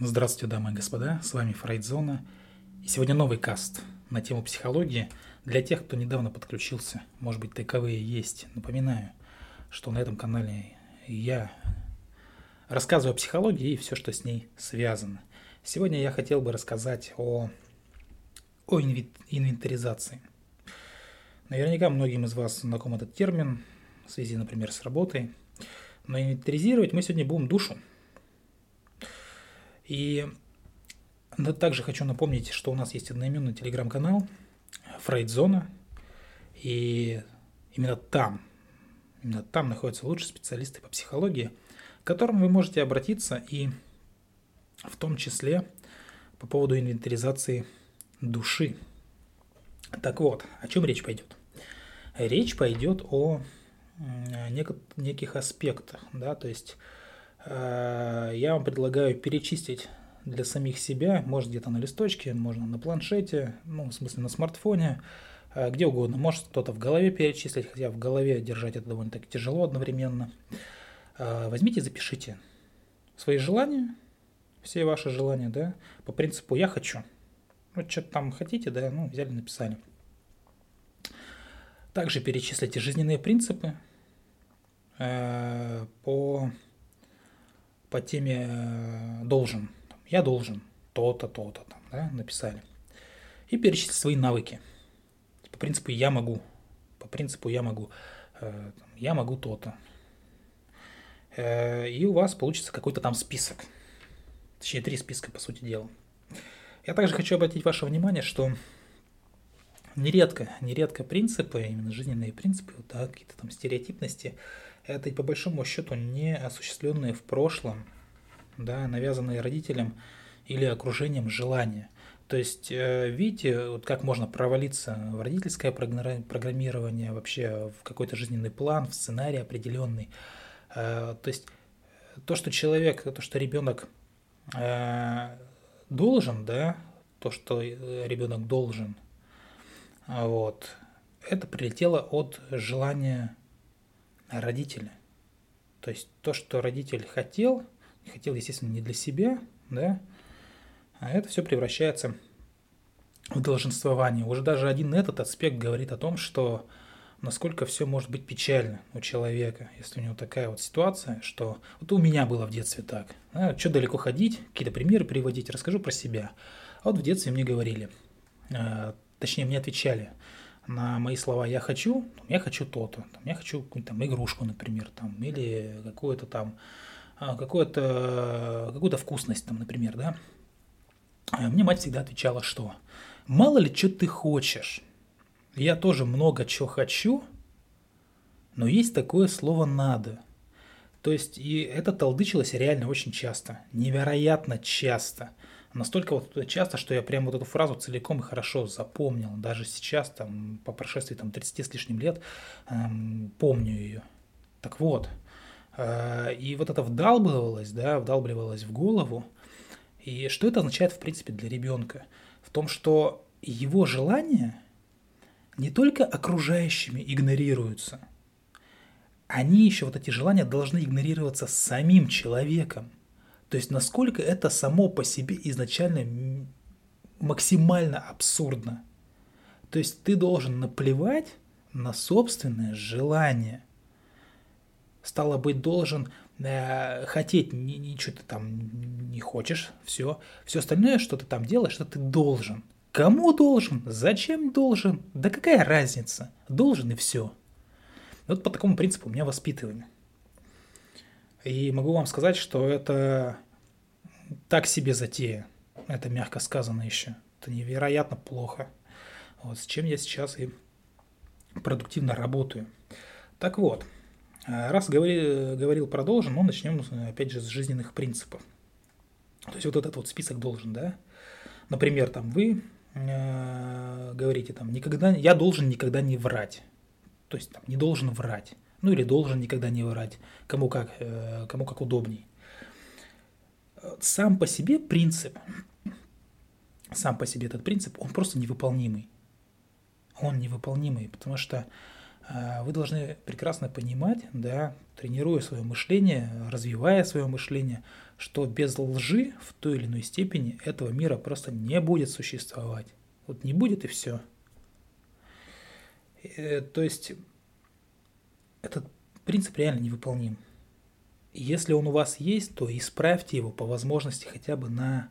Здравствуйте, дамы и господа, с вами Фрейдзона. И сегодня новый каст на тему психологии. Для тех, кто недавно подключился, может быть, таковые есть. Напоминаю, что на этом канале я рассказываю о психологии и все, что с ней связано. Сегодня я хотел бы рассказать о, о инвентаризации. Наверняка многим из вас знаком этот термин в связи, например, с работой. Но инвентаризировать мы сегодня будем душу – и также хочу напомнить, что у нас есть одноименный телеграм-канал Фрейдзона. И именно там, именно там находятся лучшие специалисты по психологии, к которым вы можете обратиться и в том числе по поводу инвентаризации души. Так вот, о чем речь пойдет? Речь пойдет о неких аспектах, да, то есть я вам предлагаю перечистить для самих себя, может где-то на листочке, можно на планшете, ну, в смысле на смартфоне, э, где угодно. Может кто-то в голове перечислить, хотя в голове держать это довольно-таки тяжело одновременно. Э, возьмите, запишите свои желания, все ваши желания, да, по принципу «я хочу». Вот что-то там хотите, да, ну, взяли, написали. Также перечислите жизненные принципы по по теме э, должен. Я должен то-то, то-то там, да, написали. И перечислить свои навыки. По принципу я могу. По принципу я могу. Э, я могу то-то. Э, и у вас получится какой-то там список. Точнее, три списка, по сути дела. Я также хочу обратить ваше внимание, что нередко, нередко принципы, именно жизненные принципы, да, какие-то там стереотипности – это по большому счету не осуществленные в прошлом, да, навязанные родителям или окружением желания. То есть, э, видите, вот как можно провалиться в родительское программирование, вообще в какой-то жизненный план, в сценарий определенный. Э, то есть, то, что человек, то, что ребенок э, должен, да, то, что ребенок должен, вот, это прилетело от желания родители. То есть то, что родитель хотел, хотел, естественно, не для себя, да, а это все превращается в долженствование. Уже даже один этот аспект говорит о том, что насколько все может быть печально у человека, если у него такая вот ситуация, что вот у меня было в детстве так. А, что далеко ходить, какие-то примеры приводить, расскажу про себя. А вот в детстве мне говорили, а, точнее мне отвечали – на мои слова «я хочу», я хочу то-то, я хочу какую-то там игрушку, например, там, или какую-то там, а, какую-то, какую-то вкусность, там, например, да. А мне мать всегда отвечала, что «мало ли, что ты хочешь». Я тоже много чего хочу, но есть такое слово «надо». То есть, и это толдычилось реально очень часто, невероятно часто – Настолько вот часто, что я прям вот эту фразу целиком и хорошо запомнил. Даже сейчас, там, по прошествии там, 30 с лишним лет, эм, помню ее. Так вот, э, и вот это вдалбливалось, да, вдалбливалось в голову. И что это означает, в принципе, для ребенка? В том, что его желания не только окружающими игнорируются, они еще, вот эти желания, должны игнорироваться самим человеком. То есть насколько это само по себе изначально максимально абсурдно. То есть ты должен наплевать на собственное желание. Стало быть, должен э, хотеть ничего ты там не хочешь, все. Все остальное, что ты там делаешь, что ты должен. Кому должен? Зачем должен? Да какая разница? Должен и все. Вот по такому принципу меня воспитывание. И могу вам сказать, что это так себе затея. Это мягко сказано еще. Это невероятно плохо. Вот с чем я сейчас и продуктивно работаю. Так вот, раз говори, говорил про должен, ну начнем опять же с жизненных принципов. То есть вот этот вот список должен, да? Например, там вы э, говорите там никогда, я должен никогда не врать. То есть там не должен врать. Ну или должен никогда не врать, кому как, э, кому как удобней. Сам по себе принцип, сам по себе этот принцип, он просто невыполнимый. Он невыполнимый, потому что э, вы должны прекрасно понимать, да, тренируя свое мышление, развивая свое мышление, что без лжи в той или иной степени этого мира просто не будет существовать. Вот не будет и все. Э, то есть этот принцип реально невыполним. Если он у вас есть, то исправьте его по возможности хотя бы на,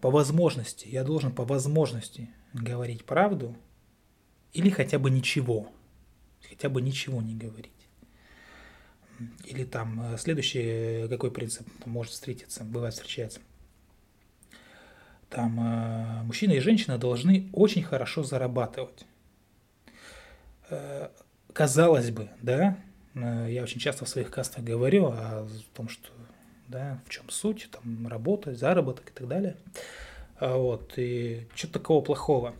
по возможности. Я должен по возможности говорить правду или хотя бы ничего. Хотя бы ничего не говорить. Или там э, следующий, какой принцип может встретиться, бывает встречается. Там э, мужчина и женщина должны очень хорошо зарабатывать. Э, казалось бы, да, я очень часто в своих кастах говорю о том, что, да, в чем суть, там, работа, заработок и так далее. А вот, и что такого плохого.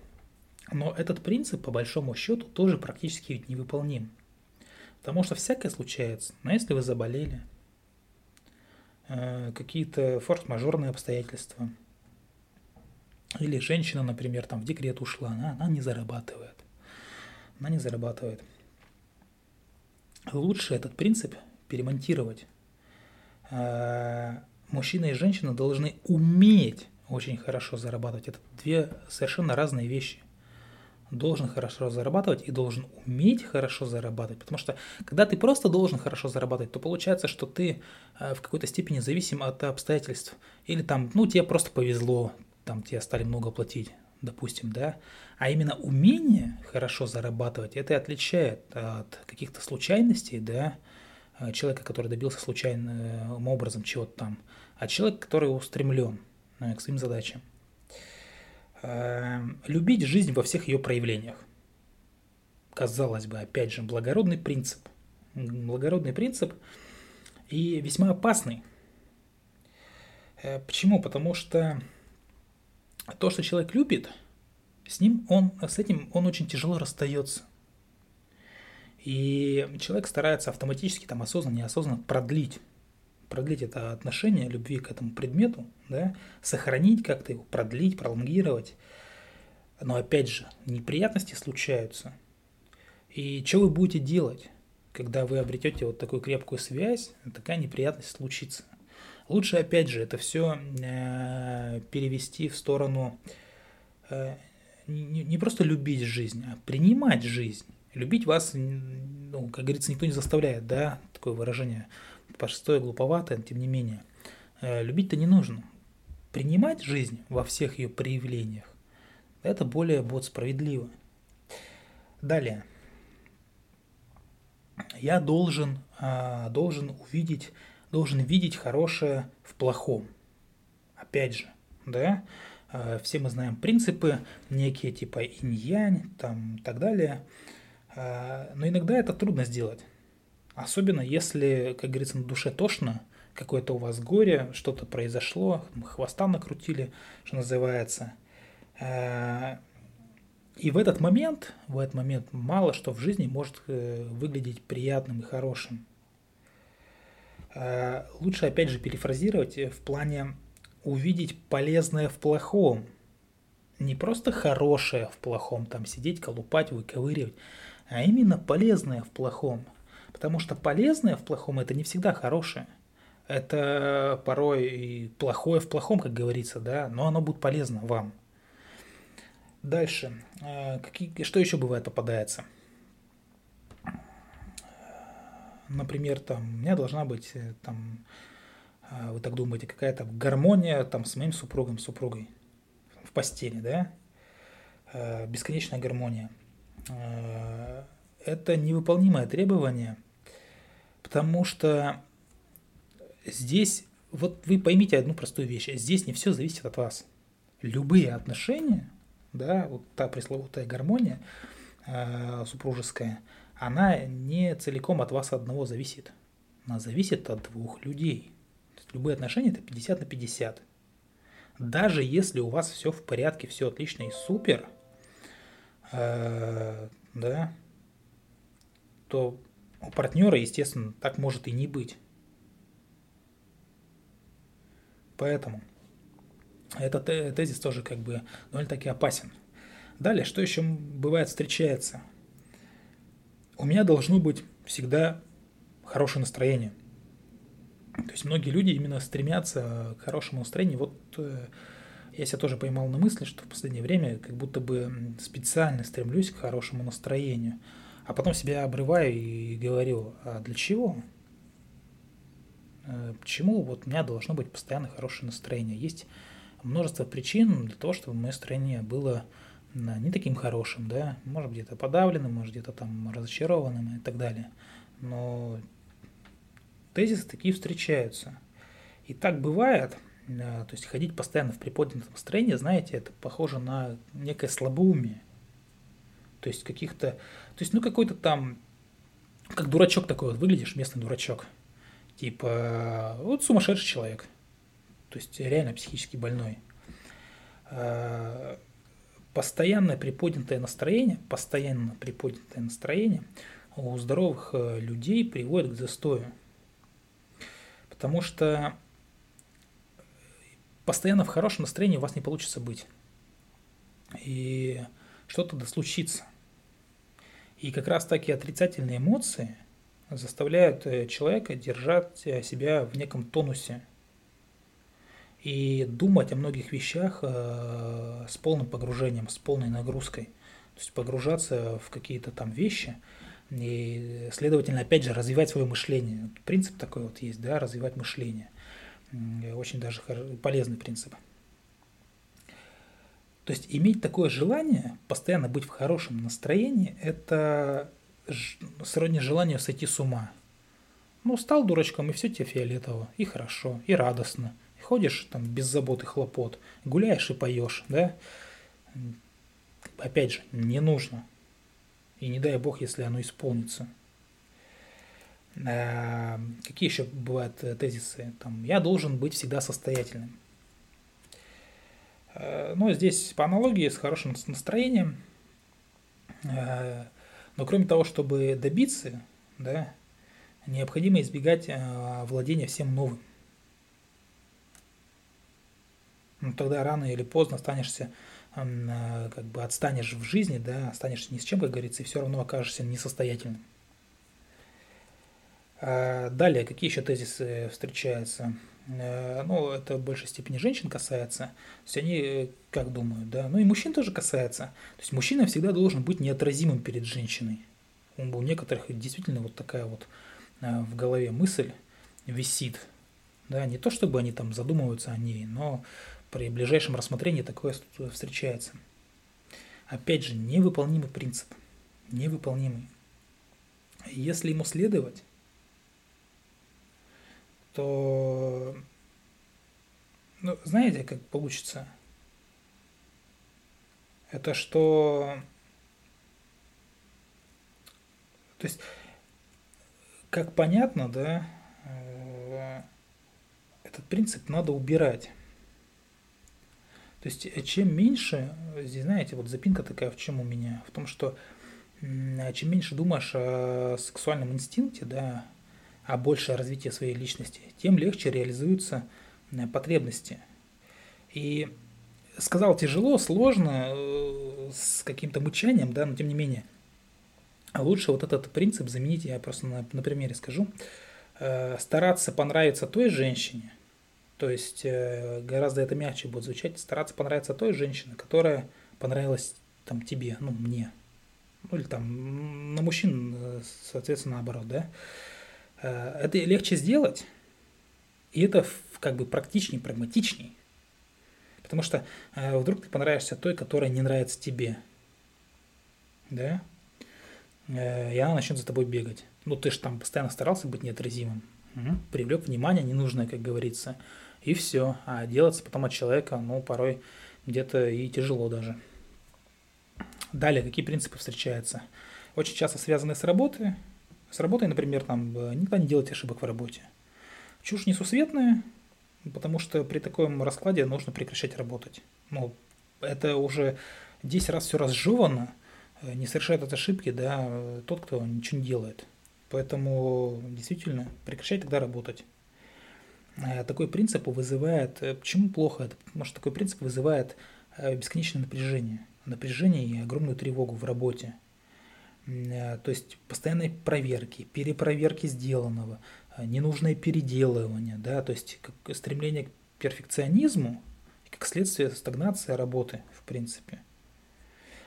Но этот принцип, по большому счету, тоже практически невыполним. Потому что всякое случается. Но если вы заболели, э, какие-то форс-мажорные обстоятельства, или женщина, например, там в декрет ушла, она, она не зарабатывает. Она не зарабатывает. Лучше этот принцип перемонтировать. Э, мужчина и женщина должны уметь очень хорошо зарабатывать. Это две совершенно разные вещи – должен хорошо зарабатывать и должен уметь хорошо зарабатывать. Потому что когда ты просто должен хорошо зарабатывать, то получается, что ты э, в какой-то степени зависим от обстоятельств. Или там, ну, тебе просто повезло, там тебе стали много платить, допустим, да. А именно умение хорошо зарабатывать, это отличает от каких-то случайностей, да, э, человека, который добился случайным образом чего-то там, от человека, который устремлен э, к своим задачам. Эм, любить жизнь во всех ее проявлениях. Казалось бы, опять же, благородный принцип. Благородный принцип и весьма опасный. Э, почему? Потому что то, что человек любит, с ним он, с этим он очень тяжело расстается. И человек старается автоматически, там, осознанно, неосознанно продлить продлить это отношение любви к этому предмету, да, сохранить как-то его, продлить, пролонгировать. Но опять же, неприятности случаются. И что вы будете делать, когда вы обретете вот такую крепкую связь, такая неприятность случится? Лучше, опять же, это все э, перевести в сторону э, не, не просто любить жизнь, а принимать жизнь. Любить вас, ну, как говорится, никто не заставляет, да, такое выражение простое, глуповатое, тем не менее. Э, любить-то не нужно. Принимать жизнь во всех ее проявлениях, это более будет справедливо. Далее. Я должен, должен увидеть, должен видеть хорошее в плохом. Опять же, да, э, все мы знаем принципы, некие типа инь-янь, там и так далее. Э, но иногда это трудно сделать. Особенно если, как говорится, на душе тошно, какое-то у вас горе, что-то произошло, хвоста накрутили, что называется. Э, и в этот момент, в этот момент мало что в жизни может выглядеть приятным и хорошим. Э, лучше опять же перефразировать в плане увидеть полезное в плохом. Не просто хорошее в плохом, там сидеть, колупать, выковыривать, а именно полезное в плохом – Потому что полезное в плохом это не всегда хорошее. Это порой и плохое в плохом, как говорится, да, но оно будет полезно вам. Дальше. А, какие, что еще бывает попадается? Например, там, у меня должна быть, э, там, а, вы так думаете, какая-то гармония там с моим супругом, супругой в постели, да? А, бесконечная гармония это невыполнимое требование, потому что здесь, вот вы поймите одну простую вещь, здесь не все зависит от вас. Любые отношения, да, вот та пресловутая гармония э, супружеская, она не целиком от вас одного зависит. Она зависит от двух людей. любые отношения это 50 на 50. Даже если у вас все в порядке, все отлично и супер, э, да, то у партнера, естественно, так может и не быть. Поэтому этот тезис тоже как бы довольно-таки опасен. Далее, что еще бывает встречается? У меня должно быть всегда хорошее настроение. То есть многие люди именно стремятся к хорошему настроению. Вот э, я себя тоже поймал на мысли, что в последнее время как будто бы специально стремлюсь к хорошему настроению. А потом себя обрываю и говорю, а для чего? Э, почему вот у меня должно быть постоянно хорошее настроение? Есть множество причин для того, чтобы мое настроение было не таким хорошим, да, может где-то подавленным, может где-то там разочарованным и так далее. Но тезисы такие встречаются. И так бывает, э, то есть ходить постоянно в приподнятом настроении, знаете, это похоже на некое слабоумие. То есть каких-то, то есть ну какой-то там, как дурачок такой вот выглядишь, местный дурачок. Типа, вот сумасшедший человек. То есть реально психически больной. Постоянное приподнятое настроение, постоянно приподнятое настроение у здоровых э, людей приводит к застою. Потому что постоянно в хорошем настроении у вас не получится быть. И что-то да случится. И как раз таки отрицательные эмоции заставляют э, человека держать э, себя в неком тонусе и думать о многих вещах э, с полным погружением, с полной нагрузкой. То есть погружаться в какие-то там вещи – и, следовательно, опять же, развивать свое мышление. Принцип такой вот есть, да, развивать мышление. Очень даже полезный принцип. То есть иметь такое желание, постоянно быть в хорошем настроении, это сродни желанию сойти с ума. Ну, стал дурачком, и все тебе фиолетово, и хорошо, и радостно. Ходишь там без забот и хлопот, гуляешь и поешь, да. Опять же, не нужно. И не дай бог, если оно исполнится. А, какие еще бывают э, тезисы? Там, я должен быть всегда состоятельным. А, ну, здесь по аналогии с хорошим настроением. А, но кроме того, чтобы добиться, да, необходимо избегать владения всем новым. Ну, тогда рано или поздно останешься как бы отстанешь в жизни, да, останешься ни с чем, как говорится, и все равно окажешься несостоятельным. А далее, какие еще тезисы встречаются? Э, ну, это в большей степени женщин касается. То есть они э, как думают, да? Ну и мужчин тоже касается. То есть мужчина всегда должен быть неотразимым перед женщиной. У некоторых действительно вот такая вот в голове мысль висит. Да, не то чтобы они там задумываются о ней, но при ближайшем рассмотрении такое встречается. Опять же, невыполнимый принцип. Невыполнимый. Если ему следовать, то, ну, знаете, как получится? Это что... То есть, как понятно, да, э, этот принцип надо убирать. То есть э, чем меньше, э, здесь, знаете, вот запинка такая в чем у меня, в том, что а чем меньше думаешь о сексуальном инстинкте, да, а больше о развитии своей личности, тем легче реализуются э, потребности. И сказал тяжело, сложно, с каким-то мычанием, да, но тем не менее. Лучше вот этот принцип заменить, я просто на, на примере скажу, стараться понравиться той женщине – то есть э, гораздо это мягче будет звучать, стараться понравиться той женщине, которая понравилась там тебе, ну, мне. Ну, или там на мужчин, э, соответственно, наоборот, да. Э, это легче сделать, и это как бы практичней, прагматичней. Потому что вдруг ты понравишься той, которая не нравится тебе. Да? И она начнет за тобой бегать. Ну, ты же там постоянно старался быть неотразимым. Угу. Привлек внимание ненужное, как говорится и все. А делаться потом от человека, ну, порой где-то и тяжело даже. Далее, какие принципы встречаются? Очень часто связаны с работой. С работой, например, там, э, никогда не делать ошибок в работе. Чушь несусветная, потому что при таком раскладе нужно прекращать работать. Ну, это уже 10 раз все разжевано, э, не совершает от ошибки, да, тот, кто ничего не делает. Поэтому действительно прекращать тогда работать. Э, такой принцип вызывает... Э, почему плохо это? Потому что такой принцип вызывает э, бесконечное напряжение. Напряжение и огромную тревогу в работе. То есть постоянные проверки, перепроверки сделанного, ненужное переделывание, да, то есть стремление к перфекционизму, как следствие стагнация работы, в принципе.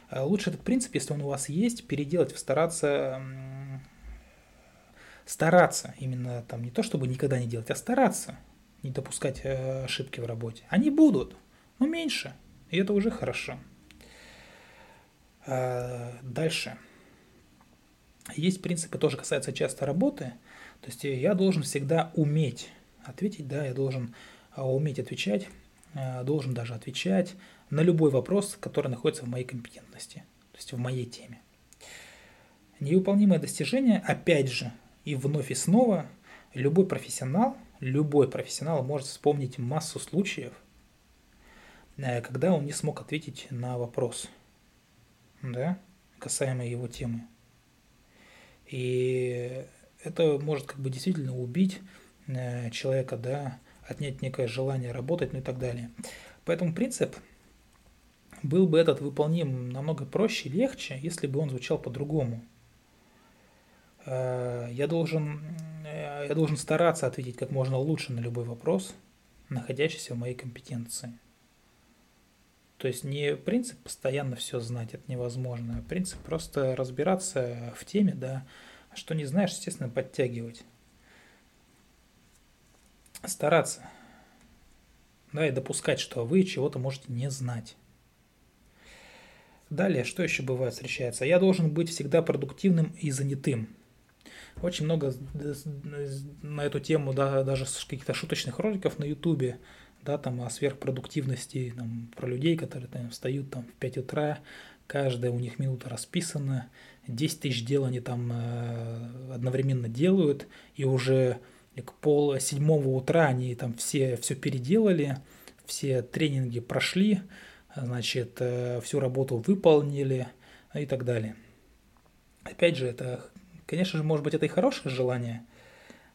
А лучше этот принцип, если он у вас есть, переделать, стараться стараться именно там не то чтобы никогда не делать, а стараться не допускать э, ошибки в работе. Они будут, но меньше, и это уже хорошо. А, дальше. Есть принципы, тоже касаются часто работы. То есть я должен всегда уметь ответить, да, я должен а, уметь отвечать, а, должен даже отвечать на любой вопрос, который находится в моей компетентности, то есть в моей теме. Невыполнимое достижение, опять же, и вновь и снова, любой профессионал, любой профессионал может вспомнить массу случаев, э, когда он не смог ответить на вопрос, да, касаемо его темы. И это может как бы действительно убить э, человека, да, отнять некое желание работать, ну и так далее. Поэтому принцип был бы этот выполним намного проще и легче, если бы он звучал по-другому. Э, я должен, э, я должен стараться ответить как можно лучше на любой вопрос, находящийся в моей компетенции. То есть не принцип постоянно все знать, это невозможно, а принцип просто разбираться в теме, да, а что не знаешь, естественно, подтягивать. Стараться. Да, и допускать, что вы чего-то можете не знать. Далее, что еще бывает встречается? Я должен быть всегда продуктивным и занятым. Очень много на эту тему, да, даже каких-то шуточных роликов на ютубе, да, там о сверхпродуктивности, там, про людей, которые там встают там в 5 утра, каждая у них минута расписана, 10 тысяч дел они там э, одновременно делают, и уже к пол седьмого утра они там все, все переделали, все тренинги прошли, значит, э, всю работу выполнили и так далее. Опять же, это, конечно же, может быть, это и хорошее желание,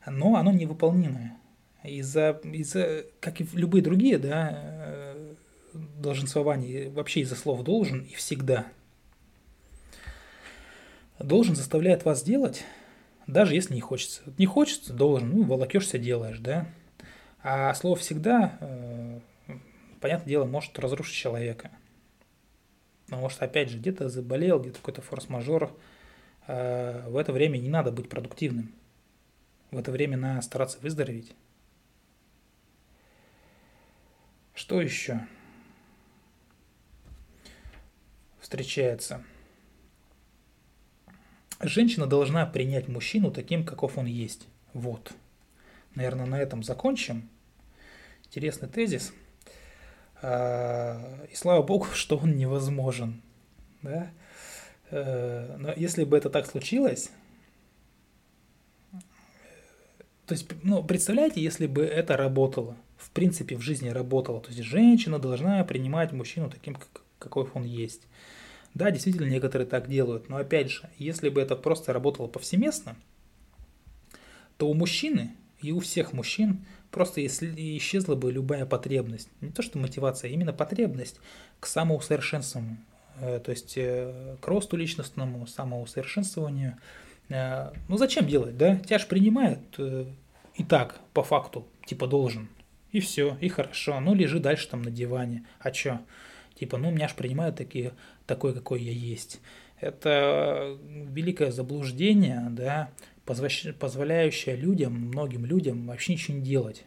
но оно невыполнимое. Из-за, из-за как и любые другие, да, э, долженствования, вообще из-за слов «должен» и «всегда». Должен заставляет вас делать, даже если не хочется. Не хочется, должен, ну, волокешься, делаешь, да. А слово «всегда», э, понятное дело, может разрушить человека. Потому что, опять же, где-то заболел, где-то какой-то форс-мажор. Э, в это время не надо быть продуктивным. В это время надо стараться выздороветь. Что еще встречается? Женщина должна принять мужчину таким, каков он есть. Вот. Наверное, на этом закончим. Интересный тезис. А, и слава богу, что он невозможен. Да? Э, но если бы это так случилось, то есть, ну, представляете, если бы это работало, в принципе, в жизни работало, то есть женщина должна принимать мужчину таким, какой он есть. Да, действительно, некоторые так делают, но опять же, если бы это просто работало повсеместно, то у мужчины и у всех мужчин просто исчезла бы любая потребность. Не то что мотивация, а именно потребность к самоусовершенствованию. Э, то есть э, к росту личностному, самоусовершенствованию. Э, ну зачем делать, да? Тебя же принимают и так, по факту, типа должен. И все, и хорошо. Ну лежи дальше там на диване. А чё? Типа, ну меня же принимают такие, такой, какой я есть. Это великое заблуждение, да, позволяющее людям, многим людям вообще ничего не делать.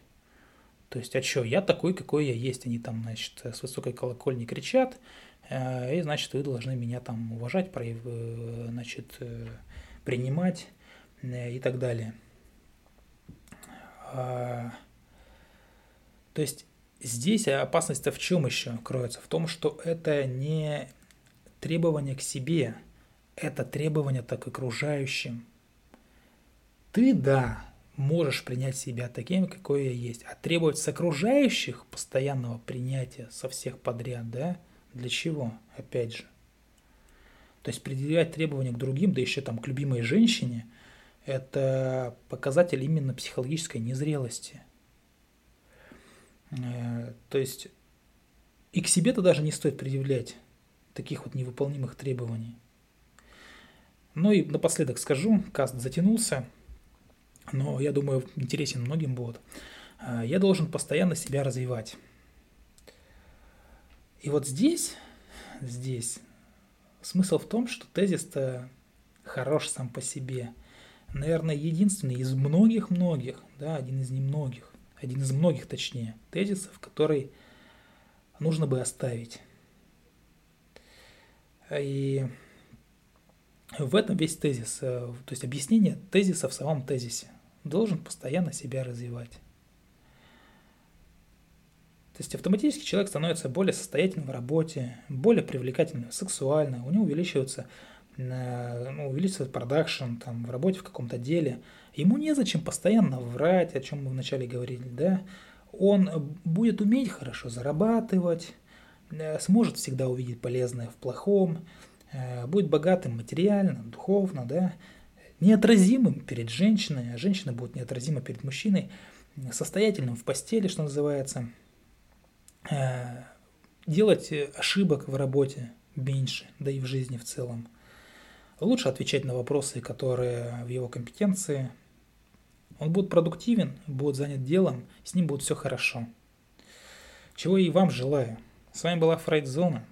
То есть, а что, я такой, какой я есть. Они там, значит, с высокой колокольни кричат, и, значит, вы должны меня там уважать, э, значит, э, принимать и так далее. А, то есть, здесь опасность-то в чем еще кроется? В том, что это не требование к себе, это требование так к окружающим. Ты, да, можешь принять себя таким, какой я есть, а требовать с окружающих постоянного принятия со всех подряд, да, для чего, опять же. То есть предъявлять требования к другим, да еще там к любимой женщине, это показатель именно психологической незрелости. Э, то есть и к себе-то даже не стоит предъявлять таких вот невыполнимых требований. Ну и напоследок скажу, каст затянулся. но я думаю, интересен многим будет. А, я должен постоянно себя развивать. И вот здесь, здесь смысл в том, что тезис-то хорош сам по себе. Наверное, единственный из многих-многих, да, один из немногих, один из многих, точнее, тезисов, который нужно бы оставить. И в этом весь тезис, э, то есть объяснение тезиса в самом тезисе. Должен постоянно себя развивать. То есть автоматически человек становится более состоятельным в работе, более привлекательным сексуально, у него увеличивается, э, ну, увеличивается продакшн там, в работе в каком-то деле. Ему незачем постоянно врать, о чем мы вначале говорили, да. Он будет уметь хорошо зарабатывать, э, сможет всегда увидеть полезное в плохом, Э, будет богатым материально, духовно, да, неотразимым перед женщиной, а женщина будет неотразима перед мужчиной, состоятельным в постели, что называется, делать ошибок в работе меньше, да и в жизни в целом. Лучше отвечать на вопросы, которые в его компетенции. Он будет продуктивен, будет занят делом, с ним будет все хорошо. Чего и вам желаю. С вами была Фрейдзона.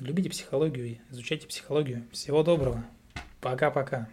Любите психологию и изучайте психологию. Всего доброго. Пока-пока.